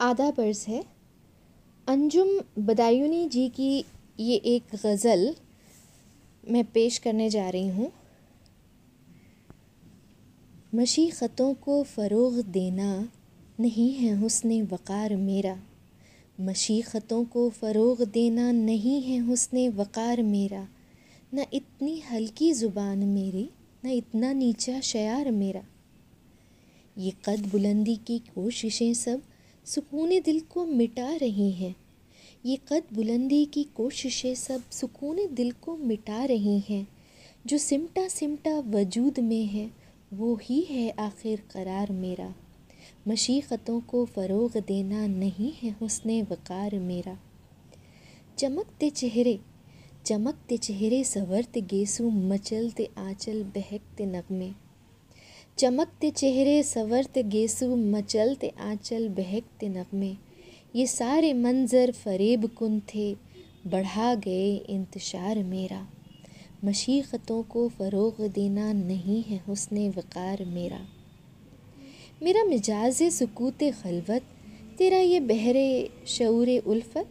आधा बर्स है। अंजुम बदायूनी जी की ये एक गज़ल मैं पेश करने जा रही हूँ। मशी ख़तों को फ़रोग़ देना नहीं है हुस्न वक़ार मेरा। मशी ख़तों को फ़रोग़ देना नहीं है हुस्न वक़ार मेरा। न इतनी हल्की ज़ुबान मेरी, न इतना नीचा शयार मेरा। ये कद बुलंदी की कोशिशें सब सुकून दिल को मिटा रही हैं। ये कद बुलंदी की कोशिशें सब सुकून दिल को मिटा रही हैं। जो सिमटा सिमटा वजूद में है, वो ही है आखिर करार मेरा। मशीक़तों को फ़रोग़ देना नहीं है हुस्न वक़ार मेरा। चमकते चेहरे चमकते चेहरे सवरते गेसू मचलते आंचल बहकते नगमे। चमकते चेहरे सवरते गेसु मचलते आंचल बहकते नगमे ये सारे मंज़र फरेब कुन थे, बढ़ा गए इंतशार मेरा। मशीक़तों को फ़रोग़ देना नहीं है हुस्न वक़ार मेरा। मेरा मिजाज सुकूत खलवत, तेरा ये बहरे शूर उल्फत?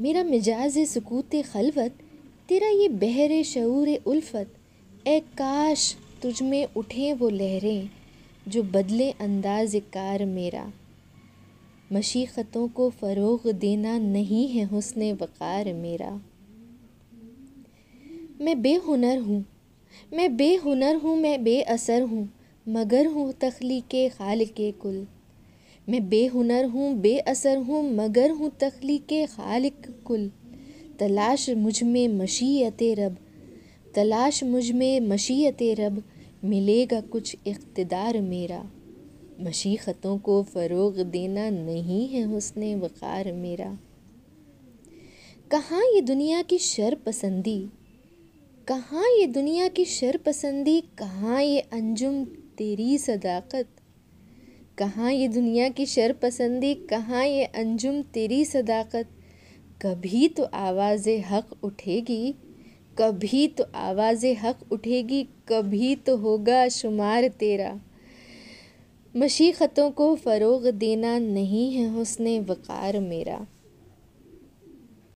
मेरा मिजाज सुकूत खलवत, तेरा ये बहरे शूर उल्फत? ए काश तुझ में उठे वो लहरें, जो बदले अंदाज कार मेरा। मशीक़तों को फ़रोग़ देना नहीं है हुस्न वक़ार मेरा। मैं बेहुनर हूँ, मैं बेहुनर हूँ, मैं बेअसर हूँ, मगर हूँ तख्लीक खाल के कुल। मैं बेहुनर हूँ, बेअसर हूँ, मगर हूँ तख्लीक खालिक कुल। तलाश मुझमें मशीयत रब तलाश मुझमें, मशीयत रब, मिलेगा कुछ इकतदार मेरा। मशीक़तों को फ़रोग़ देना नहीं है हुस्न वक़ार मेरा। कहाँ ये दुनिया की शर पसंदी कहाँ ये दुनिया की शर पसंदी कहाँ ये अंजुम तेरी सदाकत? कहाँ ये दुनिया की शर पसंदी कहाँ ये अंजुम तेरी सदाकत? कभी तो आवाज़ हक़ उठेगी कभी तो आवाज़ हक उठेगी, कभी तो होगा शुमार तेरा। मशीक़तों को फ़रोग़ देना नहीं है हुस्न वक़ार मेरा।